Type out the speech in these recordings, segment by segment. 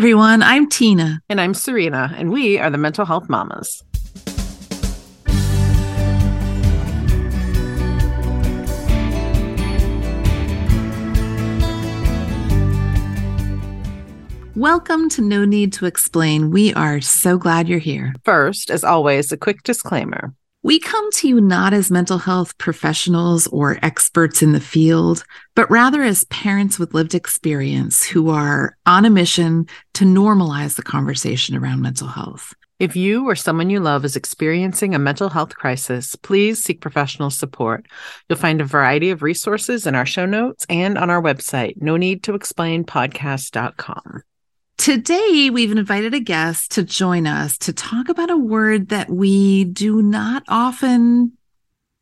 everyone. I'm Tina. And I'm Serena, and we are the Mental Health Mamas. Welcome to No Need to Explain. We are so glad you're here. First, as always, a quick disclaimer. We come to you not as mental health professionals or experts in the field, but rather as parents with lived experience who are on a mission to normalize the conversation around mental health. If you or someone you love is experiencing a mental health crisis, please seek professional support. You'll find a variety of resources in our show notes and on our website, no need to explain podcast.com. Today, we've invited a guest to join us to talk about a word that we do not often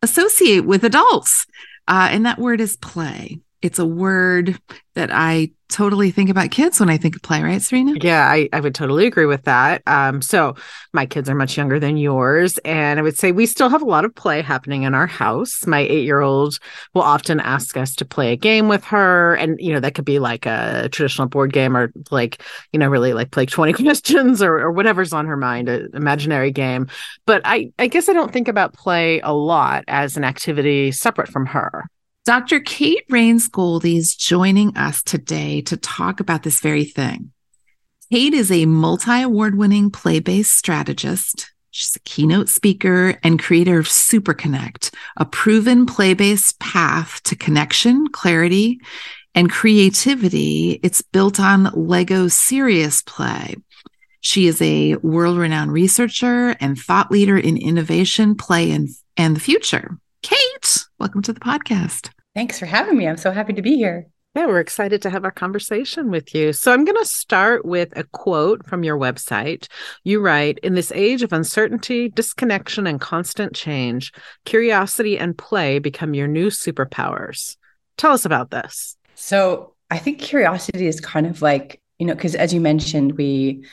associate with adults. Uh, and that word is play. It's a word that I totally think about kids when I think of play, right, Serena? Yeah, I, I would totally agree with that. Um, so my kids are much younger than yours. And I would say we still have a lot of play happening in our house. My eight year old will often ask us to play a game with her. And, you know, that could be like a traditional board game or like, you know, really like play 20 questions or, or whatever's on her mind, an imaginary game. But I, I guess I don't think about play a lot as an activity separate from her. Dr. Kate Raynes-Goldie is joining us today to talk about this very thing. Kate is a multi award winning play based strategist. She's a keynote speaker and creator of SuperConnect, a proven play based path to connection, clarity, and creativity. It's built on Lego Serious Play. She is a world renowned researcher and thought leader in innovation, play, and, and the future. Kate, welcome to the podcast. Thanks for having me. I'm so happy to be here. Yeah, we're excited to have our conversation with you. So, I'm going to start with a quote from your website. You write In this age of uncertainty, disconnection, and constant change, curiosity and play become your new superpowers. Tell us about this. So, I think curiosity is kind of like, you know, because as you mentioned, we,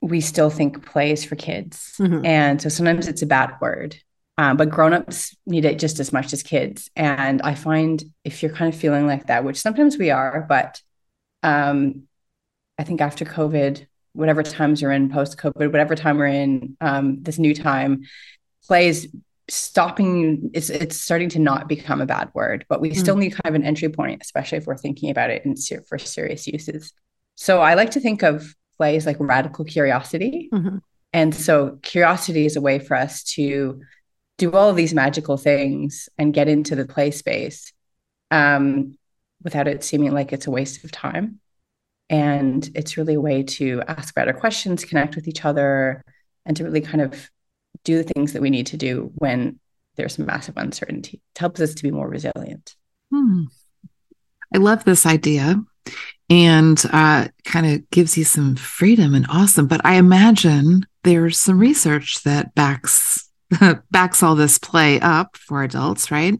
we still think play is for kids. Mm-hmm. And so sometimes it's a bad word. Um, but grown-ups need it just as much as kids and i find if you're kind of feeling like that which sometimes we are but um, i think after covid whatever times you're in post covid whatever time we're in um, this new time play is stopping it's it's starting to not become a bad word but we mm. still need kind of an entry point especially if we're thinking about it in for serious uses so i like to think of play as like radical curiosity mm-hmm. and so curiosity is a way for us to do all of these magical things and get into the play space um, without it seeming like it's a waste of time. And it's really a way to ask better questions, connect with each other, and to really kind of do the things that we need to do when there's massive uncertainty. It helps us to be more resilient. Hmm. I love this idea and uh, kind of gives you some freedom and awesome. But I imagine there's some research that backs backs all this play up for adults, right?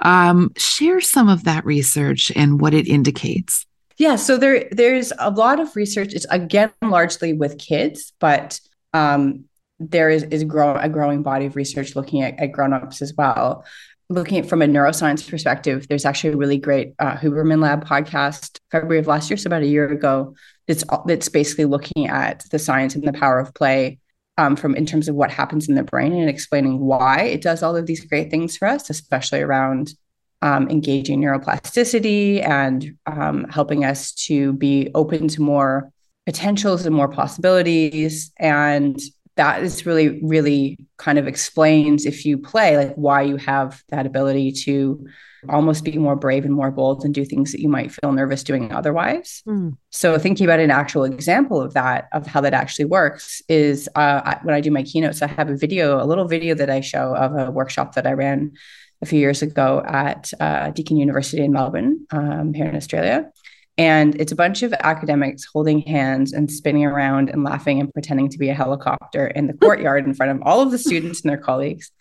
Um, share some of that research and what it indicates. Yeah, so there there's a lot of research. It's again largely with kids, but um, there is is grow, a growing body of research looking at, at grown-ups as well. Looking at from a neuroscience perspective, there's actually a really great uh, Huberman Lab podcast February of last year, so about a year ago. It's that's basically looking at the science and the power of play um, from in terms of what happens in the brain and explaining why it does all of these great things for us, especially around um, engaging neuroplasticity and um, helping us to be open to more potentials and more possibilities. And that is really, really kind of explains if you play, like why you have that ability to almost be more brave and more bold and do things that you might feel nervous doing otherwise. Mm. So thinking about an actual example of that, of how that actually works, is uh, I, when I do my keynotes, I have a video, a little video that I show of a workshop that I ran a few years ago at uh, Deakin University in Melbourne, um, here in Australia. And it's a bunch of academics holding hands and spinning around and laughing and pretending to be a helicopter in the courtyard in front of all of the students and their colleagues.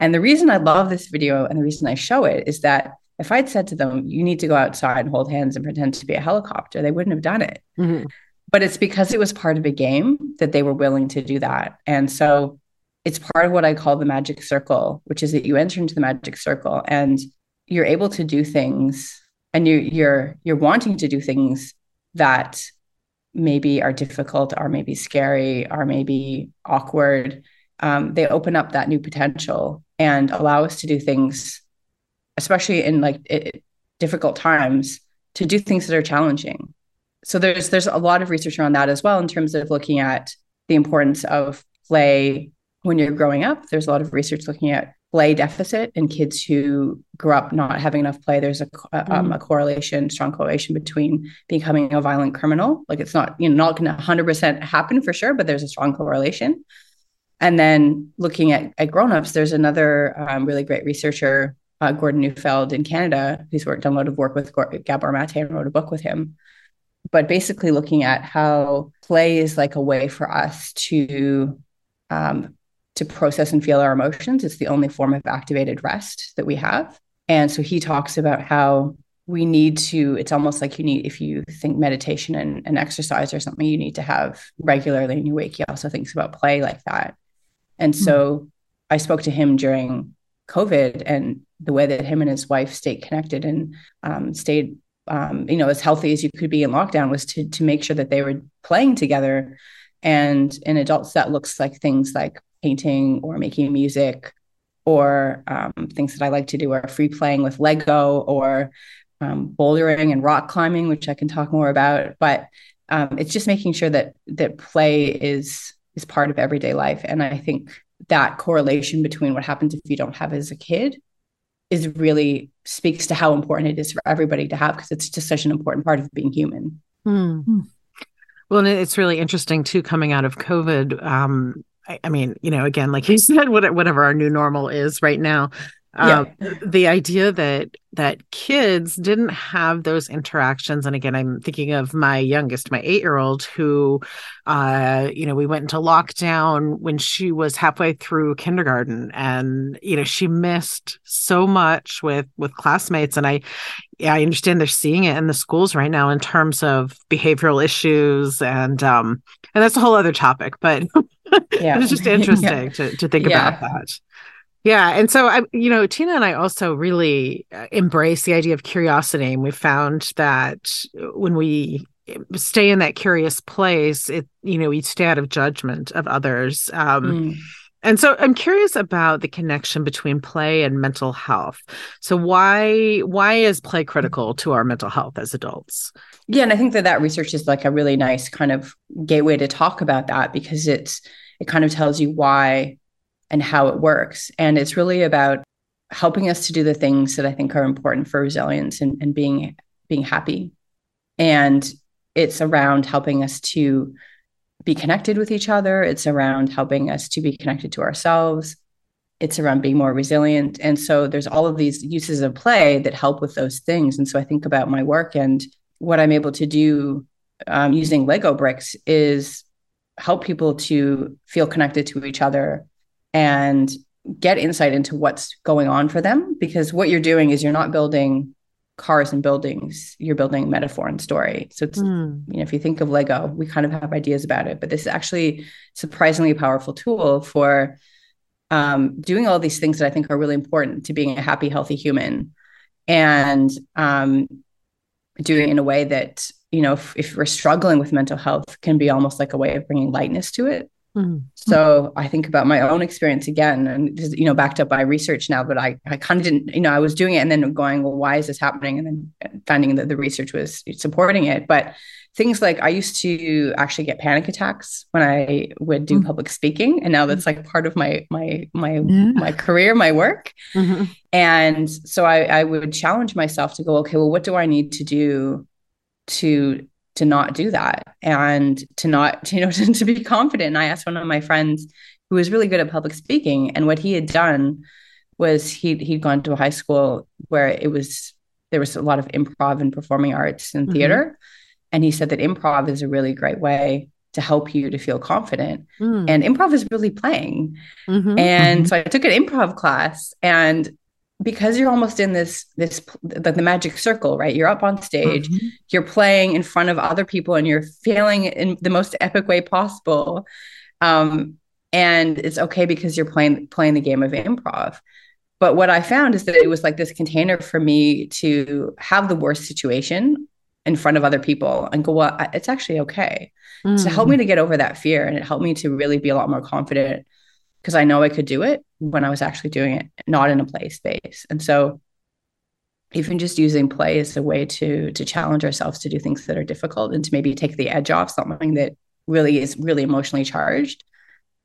And the reason I love this video and the reason I show it is that if I'd said to them, you need to go outside and hold hands and pretend to be a helicopter, they wouldn't have done it. Mm-hmm. But it's because it was part of a game that they were willing to do that. And so it's part of what I call the magic circle, which is that you enter into the magic circle and you're able to do things and you, you're you're wanting to do things that maybe are difficult, are maybe scary, are maybe awkward, um, they open up that new potential and allow us to do things, especially in like it, difficult times, to do things that are challenging. So there's there's a lot of research around that as well in terms of looking at the importance of play when you're growing up. There's a lot of research looking at play deficit in kids who grew up not having enough play. There's a, um, a correlation, strong correlation between becoming a violent criminal. Like it's not, you know, not going to 100% happen for sure, but there's a strong correlation. And then looking at, at grown-ups, there's another um, really great researcher, uh, Gordon Neufeld in Canada, who's worked done a lot of work with Gabor Mate and wrote a book with him. But basically looking at how play is like a way for us to um, to process and feel our emotions. It's the only form of activated rest that we have. And so he talks about how we need to, it's almost like you need, if you think meditation and, and exercise or something, you need to have regularly in your wake. He also thinks about play like that. And so mm-hmm. I spoke to him during COVID and the way that him and his wife stayed connected and um, stayed, um, you know, as healthy as you could be in lockdown was to to make sure that they were playing together. And in adults, that looks like things like painting or making music or um, things that I like to do are free playing with Lego or um, bouldering and rock climbing, which I can talk more about. But um, it's just making sure that that play is is part of everyday life, and I think that correlation between what happens if you don't have as a kid is really speaks to how important it is for everybody to have because it's just such an important part of being human. Mm. Well, it's really interesting too, coming out of COVID. Um, I, I mean, you know, again, like you said, whatever our new normal is right now, yeah. Um, the idea that that kids didn't have those interactions and again i'm thinking of my youngest my eight year old who uh you know we went into lockdown when she was halfway through kindergarten and you know she missed so much with with classmates and i yeah, i understand they're seeing it in the schools right now in terms of behavioral issues and um and that's a whole other topic but yeah. it's just interesting yeah. to, to think about that yeah. And so I, you know, Tina and I also really uh, embrace the idea of curiosity. And we found that when we eh, stay in that curious place, it, you know, we stay out of judgment of others. Um, mm. And so I'm curious about the connection between play and mental health. So why why is play critical to our mental health as adults? Yeah, and I think that that research is like a really nice kind of gateway to talk about that because it's it kind of tells you why and how it works. And it's really about helping us to do the things that I think are important for resilience and, and being being happy. And it's around helping us to be connected with each other. It's around helping us to be connected to ourselves. It's around being more resilient. And so there's all of these uses of play that help with those things. And so I think about my work and what I'm able to do um, using Lego bricks is help people to feel connected to each other and get insight into what's going on for them because what you're doing is you're not building cars and buildings you're building metaphor and story so it's mm. you know if you think of lego we kind of have ideas about it but this is actually surprisingly powerful tool for um, doing all these things that i think are really important to being a happy healthy human and um, doing it in a way that you know if, if we're struggling with mental health can be almost like a way of bringing lightness to it Mm-hmm. So I think about my own experience again, and you know, backed up by research now. But I, I kind of didn't, you know, I was doing it and then going, well, why is this happening? And then finding that the research was supporting it. But things like I used to actually get panic attacks when I would do mm-hmm. public speaking, and now that's like part of my my my yeah. my career, my work. Mm-hmm. And so I, I would challenge myself to go, okay, well, what do I need to do to to not do that and to not you know to, to be confident and i asked one of my friends who was really good at public speaking and what he had done was he he'd gone to a high school where it was there was a lot of improv and performing arts and mm-hmm. theater mm-hmm. and he said that improv is a really great way to help you to feel confident mm. and improv is really playing mm-hmm. and mm-hmm. so i took an improv class and because you're almost in this this the, the magic circle right you're up on stage mm-hmm. you're playing in front of other people and you're feeling in the most epic way possible um, and it's okay because you're playing playing the game of improv but what i found is that it was like this container for me to have the worst situation in front of other people and go, well, it's actually okay. Mm. So help me to get over that fear. And it helped me to really be a lot more confident because I know I could do it when I was actually doing it, not in a play space. And so even just using play as a way to to challenge ourselves to do things that are difficult and to maybe take the edge off something that really is really emotionally charged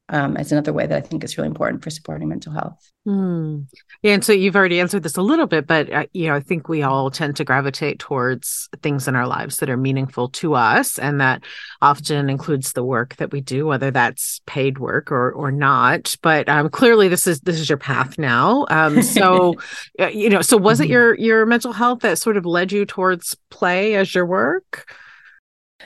um, as another way that I think is really important for supporting mental health. Hmm. Yeah, and so you've already answered this a little bit, but uh, you know, I think we all tend to gravitate towards things in our lives that are meaningful to us, and that often includes the work that we do, whether that's paid work or or not. But um, clearly, this is this is your path now. Um, so, uh, you know, so was it mm-hmm. your your mental health that sort of led you towards play as your work?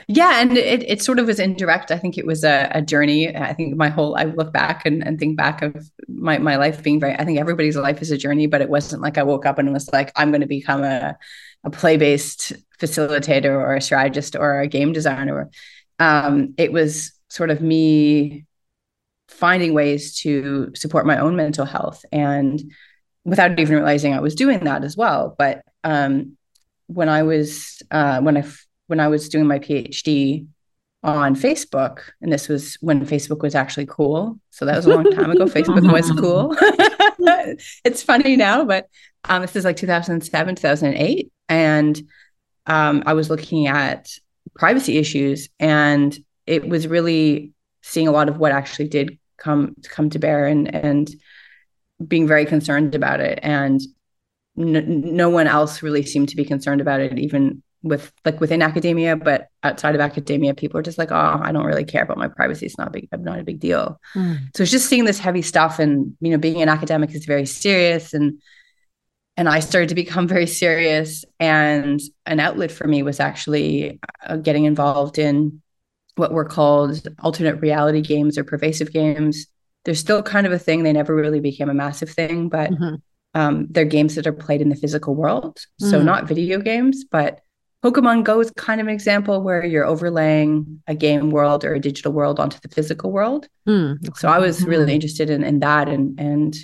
Yeah, and it, it sort of was indirect. I think it was a, a journey. I think my whole I look back and, and think back of my, my life being very I think everybody's life is a journey, but it wasn't like I woke up and was like, I'm gonna become a, a play-based facilitator or a strategist or a game designer. Um, it was sort of me finding ways to support my own mental health and without even realizing I was doing that as well. But um, when I was uh, when I when I was doing my PhD on Facebook, and this was when Facebook was actually cool. So that was a long time ago. Facebook was cool. it's funny now, but um, this is like 2007, 2008. And um, I was looking at privacy issues, and it was really seeing a lot of what actually did come come to bear, and and being very concerned about it. And no, no one else really seemed to be concerned about it, even with like within academia, but outside of academia, people are just like, oh, I don't really care about my privacy. It's not big, not a big deal. Mm. So it's just seeing this heavy stuff, and you know, being an academic is very serious, and and I started to become very serious. And an outlet for me was actually uh, getting involved in what were called alternate reality games or pervasive games. They're still kind of a thing. They never really became a massive thing, but mm-hmm. um, they're games that are played in the physical world. So mm. not video games, but Pokemon Go is kind of an example where you're overlaying a game world or a digital world onto the physical world. Mm, okay. So I was really mm. interested in, in that and and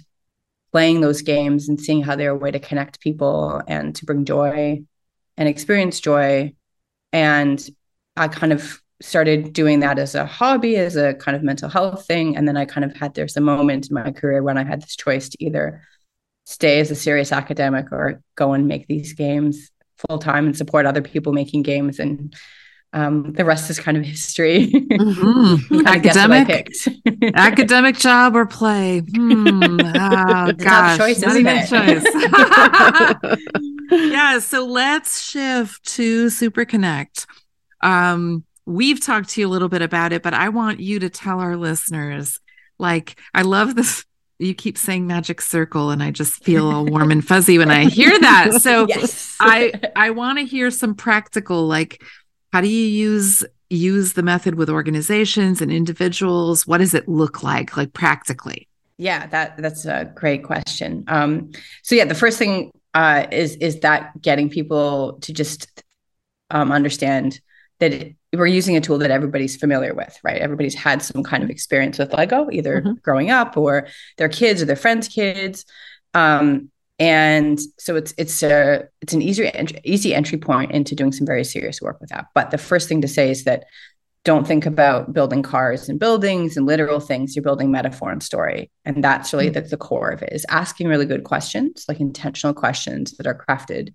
playing those games and seeing how they're a way to connect people and to bring joy and experience joy. And I kind of started doing that as a hobby, as a kind of mental health thing. And then I kind of had there's a moment in my career when I had this choice to either stay as a serious academic or go and make these games full time and support other people making games and um, the rest is kind of history. Mm-hmm. academic, academic job or play. Hmm. Oh, gosh, choice, not even choice. yeah. So let's shift to Super Connect. Um, we've talked to you a little bit about it, but I want you to tell our listeners. Like, I love this you keep saying magic circle and i just feel all warm and fuzzy when i hear that. So yes. i i want to hear some practical like how do you use use the method with organizations and individuals? What does it look like like practically? Yeah that that's a great question. Um so yeah the first thing uh is is that getting people to just um understand that it, we're using a tool that everybody's familiar with, right? Everybody's had some kind of experience with Lego, either mm-hmm. growing up or their kids or their friends' kids. Um, and so it's it's a it's an easy easy entry point into doing some very serious work with that. But the first thing to say is that don't think about building cars and buildings and literal things. You're building metaphor and story, and that's really mm-hmm. the, the core of it. Is asking really good questions, like intentional questions that are crafted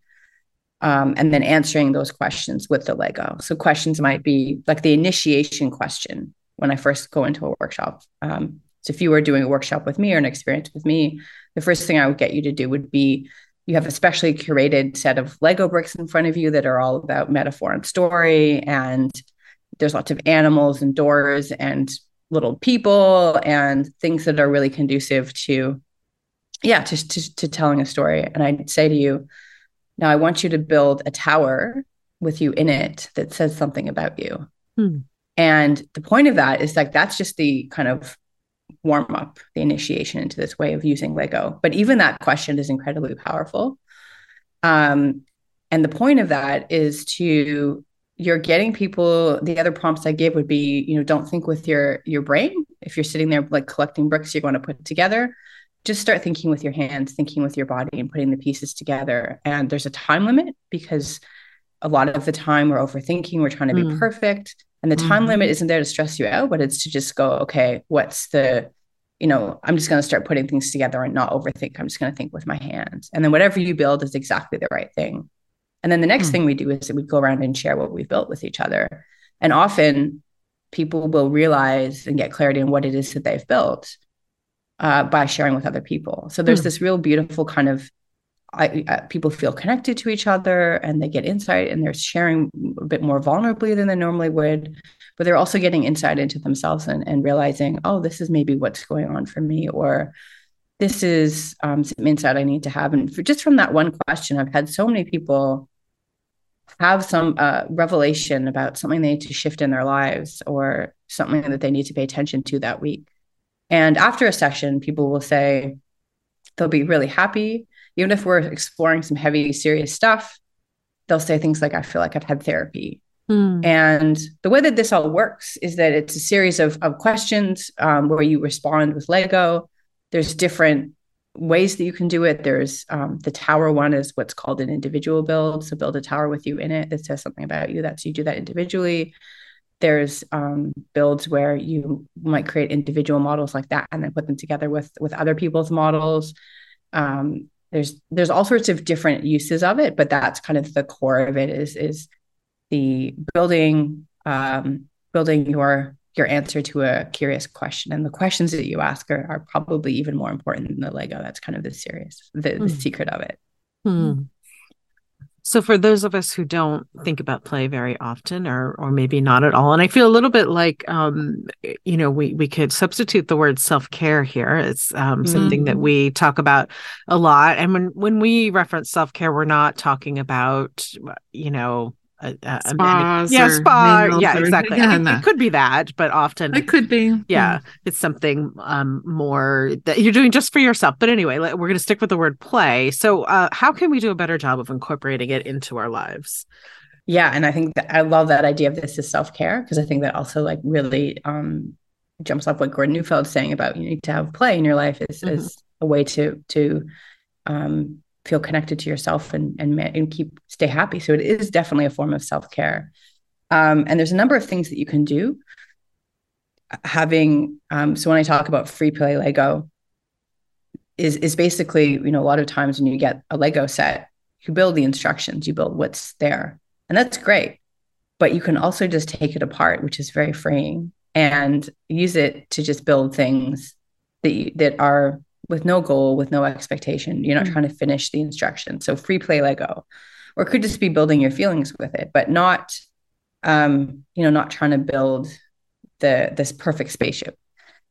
um, and then answering those questions with the Lego. So questions might be like the initiation question when I first go into a workshop. Um, so if you were doing a workshop with me or an experience with me, the first thing I would get you to do would be you have a specially curated set of Lego bricks in front of you that are all about metaphor and story, and there's lots of animals and doors and little people and things that are really conducive to yeah to, to, to telling a story and i'd say to you now I want you to build a tower with you in it that says something about you. Hmm. And the point of that is like that's just the kind of warm up, the initiation into this way of using Lego. But even that question is incredibly powerful. Um, and the point of that is to you're getting people the other prompts i gave would be you know don't think with your your brain if you're sitting there like collecting bricks you're going to put together just start thinking with your hands, thinking with your body, and putting the pieces together. And there's a time limit because a lot of the time we're overthinking, we're trying to be Mm. perfect. And the time Mhm. limit isn't there to stress you out, but it's to just go, okay, what's the, you know, I'm just going to start putting things together and not overthink. I'm just going to think with my hands. And then whatever you build is exactly the right thing. And then the next Mm. thing we do is that we go around and share what we've built with each other. And often people will realize and get clarity in what it is that they've built uh, by sharing with other people. So there's Hmm. this real beautiful kind of I, uh, people feel connected to each other and they get insight and they're sharing a bit more vulnerably than they normally would but they're also getting insight into themselves and, and realizing oh this is maybe what's going on for me or this is um, some insight i need to have and for, just from that one question i've had so many people have some uh, revelation about something they need to shift in their lives or something that they need to pay attention to that week and after a session people will say they'll be really happy even if we're exploring some heavy serious stuff they'll say things like i feel like i've had therapy Mm. and the way that this all works is that it's a series of, of questions um, where you respond with Lego. There's different ways that you can do it. There's um, the tower one is what's called an individual build. So build a tower with you in it that says something about you. That's you do that individually. There's um, builds where you might create individual models like that and then put them together with with other people's models. Um, there's there's all sorts of different uses of it, but that's kind of the core of it is is the building um, building your your answer to a curious question and the questions that you ask are, are probably even more important than the lego that's kind of the serious the, the Hmm. secret of it Hmm. So for those of us who don't think about play very often or or maybe not at all and I feel a little bit like um you know we we could substitute the word self-care here it's um something that Mhm. we talk about a lot and when when we reference self-care we're not talking about you know Spas yeah spa yeah exactly yeah, it, no. it could be that but often It could be. yeah it's something um more that you're doing just for yourself but anyway we're going to stick with the word play so uh how can we do a better job of incorporating it into our lives yeah and i think that i love that idea of this is self-care because i think that also like really um jumps off what gordon neufeld saying about you need to have play in your life is, Mhm. is a way to to um feel connected to yourself and and, and keep stay happy. So it is definitely a form of self-care. Um and there's a number of things that you can do having um so when i talk about free play lego is is basically you know a lot of times when you get a lego set you build the instructions you build what's there and that's great. But you can also just take it apart which is very freeing and use it to just build things that you, that are with no goal with no expectation. You're not Mm. trying to finish the instruction. so free play lego or it could just be building your feelings with it but not um you know not trying to build the this perfect spaceship.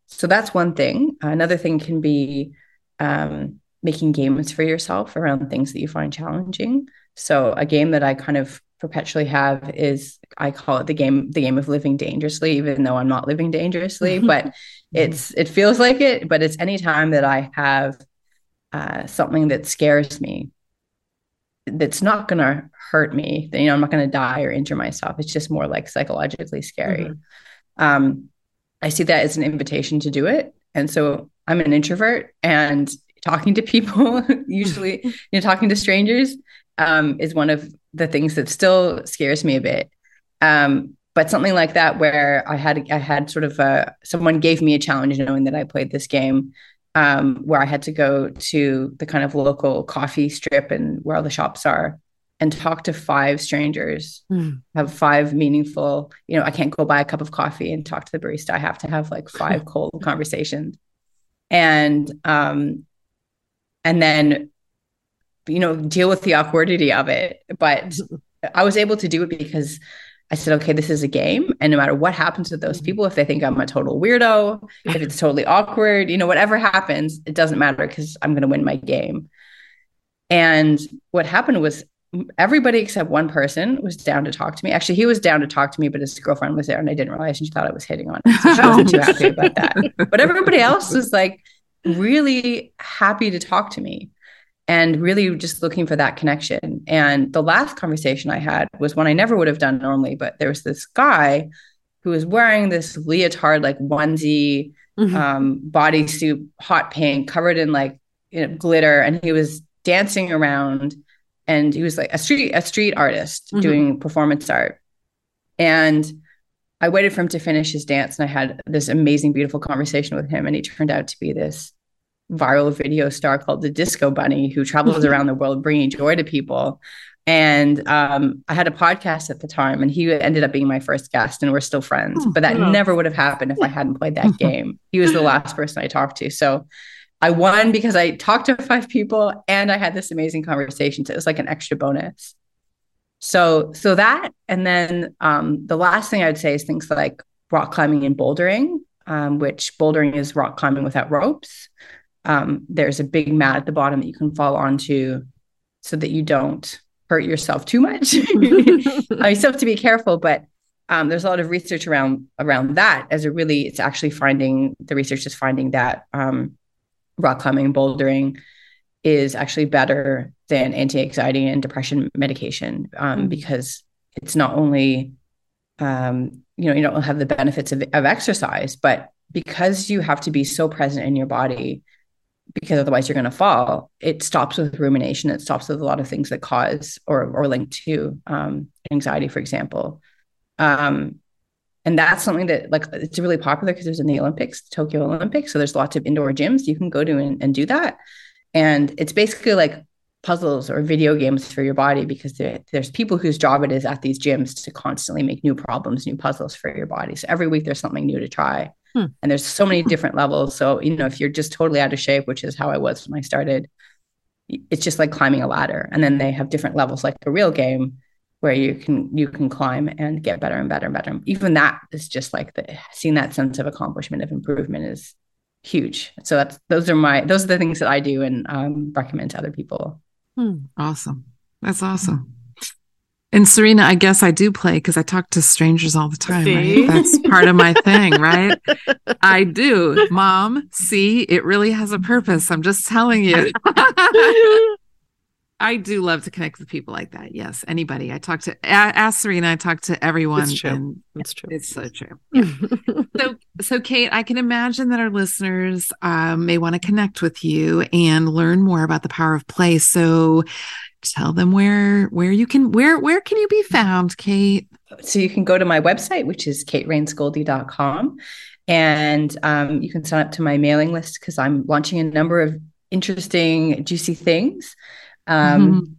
So that's one thing. Another thing can be um making games for yourself around things that you find challenging. So a game that i kind of perpetually have is i call it the game the game of living dangerously even though i'm not living dangerously but it's it feels like it but it's any time that i have uh, something that scares me that's not going to hurt me you know i'm not going to die or injure myself. It's just more like psychologically scary. Mhm. um, i see that as an invitation to do it. And so i'm an introvert and talking to people usually you know talking to strangers um, is one of the things that still scares me a bit. Um, but something like that where i had i had sort of a someone gave me a challenge knowing that i played this game um, where i had to go to the kind of local coffee strip and where all the shops are and talk to five strangers Mm. have five meaningful you know i can't go buy a cup of coffee and talk to the barista. I have to have like five cold conversations. And um and then you know deal with the awkwardity of it. But i was able to do it because i said okay this is a game. And no matter what happens to those mm-hmm. people if they think i'm a total weirdo if it's totally awkward you know whatever happens it doesn't matter because i'm going to win my game. And what happened was everybody except one person was down to talk to me. Actually, he was down to talk to me, but his girlfriend was there and I didn't realize and she thought I was hitting on it. So she wasn't too oh. happy about that. But everybody else was like really happy to talk to me and really just looking for that connection. And the last conversation I had was one I never would have done normally, but there was this guy who was wearing this leotard, like onesie, Mhm. um, bodysuit, hot pink, covered in like you know, glitter, and he was dancing around and he was like a street a street artist Mhm. doing performance art. And I waited for him to finish his dance, and I had this amazing, beautiful conversation with him. And he turned out to be this viral video star called the Disco Bunny, who travels around the world bringing joy to people. And um, I had a podcast at the time, and he ended up being my first guest, and we're still friends. Oh, but that wow. never would have happened if I hadn't played that game. He was the last person I talked to. So I won because I talked to five people and I had this amazing conversation. So it was like an extra bonus. So so that and then um, the last thing I would say is things like rock climbing and bouldering, um, which bouldering is rock climbing without ropes. Um, there's a big mat at the bottom that you can fall onto so that you don't hurt yourself too much. uh, you still have to be careful, but um, there's a lot of research around around that as a really it's actually finding the research is finding that um, rock climbing bouldering is actually better than anti-anxiety and depression medication um, Mm. because it's not only um, you know you don't have the benefits of, of exercise but because you have to be so present in your body because otherwise you're going to fall. It stops with rumination. It stops with a lot of things that cause or or link to um, anxiety for example. Um, and that's something that like it's really popular because it was in the olympics the tokyo olympics. So there's lots of indoor gyms. You can go to and, and do that. And it's basically like puzzles or video games for your body because there, there's people whose job it is at these gyms to constantly make new problems new puzzles for your body. So every week there's something new to try. Hmm. and there's so many different levels. So you know if you're just totally out of shape which is how i was when i started it's just like climbing a ladder. And then they have different levels like a real game where you can you can climb and get better and better and better. Even that is just like the seeing that sense of accomplishment of improvement is huge. So that's those are my those are the things that i do and um, recommend to other people Hmm. Awesome. That's awesome. And Serena, I guess I do play because I talk to strangers all the time. Right? That's part of my thing, right? I do. Mom, see, it really has a purpose. I'm just telling you. I do love to connect with people like that. Yes, anybody. I talk to ask Serena. I talk to everyone. It's true. and That's true. it's so true. So, so Kate, I can imagine that our listeners um, may want to connect with you and learn more about the power of play. So, tell them where where you can where where can you be found, Kate? so you can go to my website which is kateraynesgoldie.com and um, you can sign up to my mailing list because i'm launching a number of interesting juicy things um,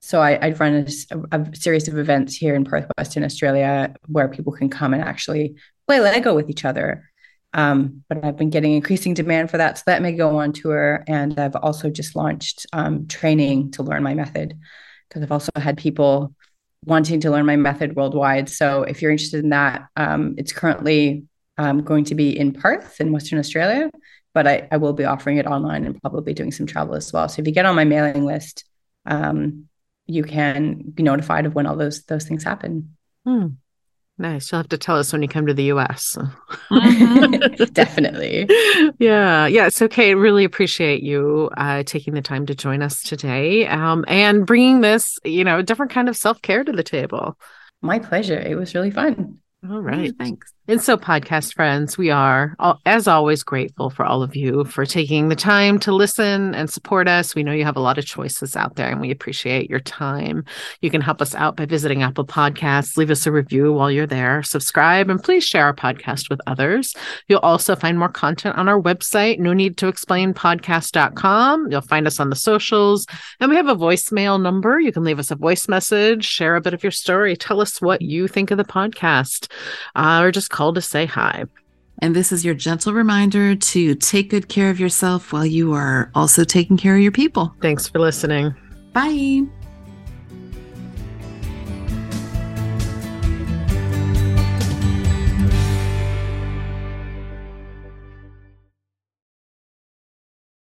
so I, I run a series of events here in Perth, Western Australia, where people can come and actually play Lego with each other. Um, but I've been getting increasing demand for that, so that may go on tour. And I've also just launched um, training to learn my method because I've also had people wanting to learn my method worldwide. So if you're interested in that, um, it's currently um, going to be in Perth in Western Australia, but I, I will be offering it online and probably doing some travel as well. So if you get on my mailing list, um, you can be notified of when all those those things happen. Hmm. Nice. You'll have to tell us when you come to the US. Definitely. yeah. Yeah. It's okay. Really appreciate you uh, taking the time to join us today um, and bringing this, you know, different kind of self care to the table. My pleasure. It was really fun. All right. Thanks. And so, podcast friends, we are, as always, grateful for all of you for taking the time to listen and support us. We know you have a lot of choices out there, and we appreciate your time. You can help us out by visiting Apple Podcasts, leave us a review while you're there, subscribe, and please share our podcast with others. You'll also find more content on our website, no need to explain podcast.com. You'll find us on the socials, and we have a voicemail number. You can leave us a voice message, share a bit of your story, tell us what you think of the podcast, uh, or just call to say hi. And this is your gentle reminder to take good care of yourself while you are also taking care of your people. Thanks for listening. Bye.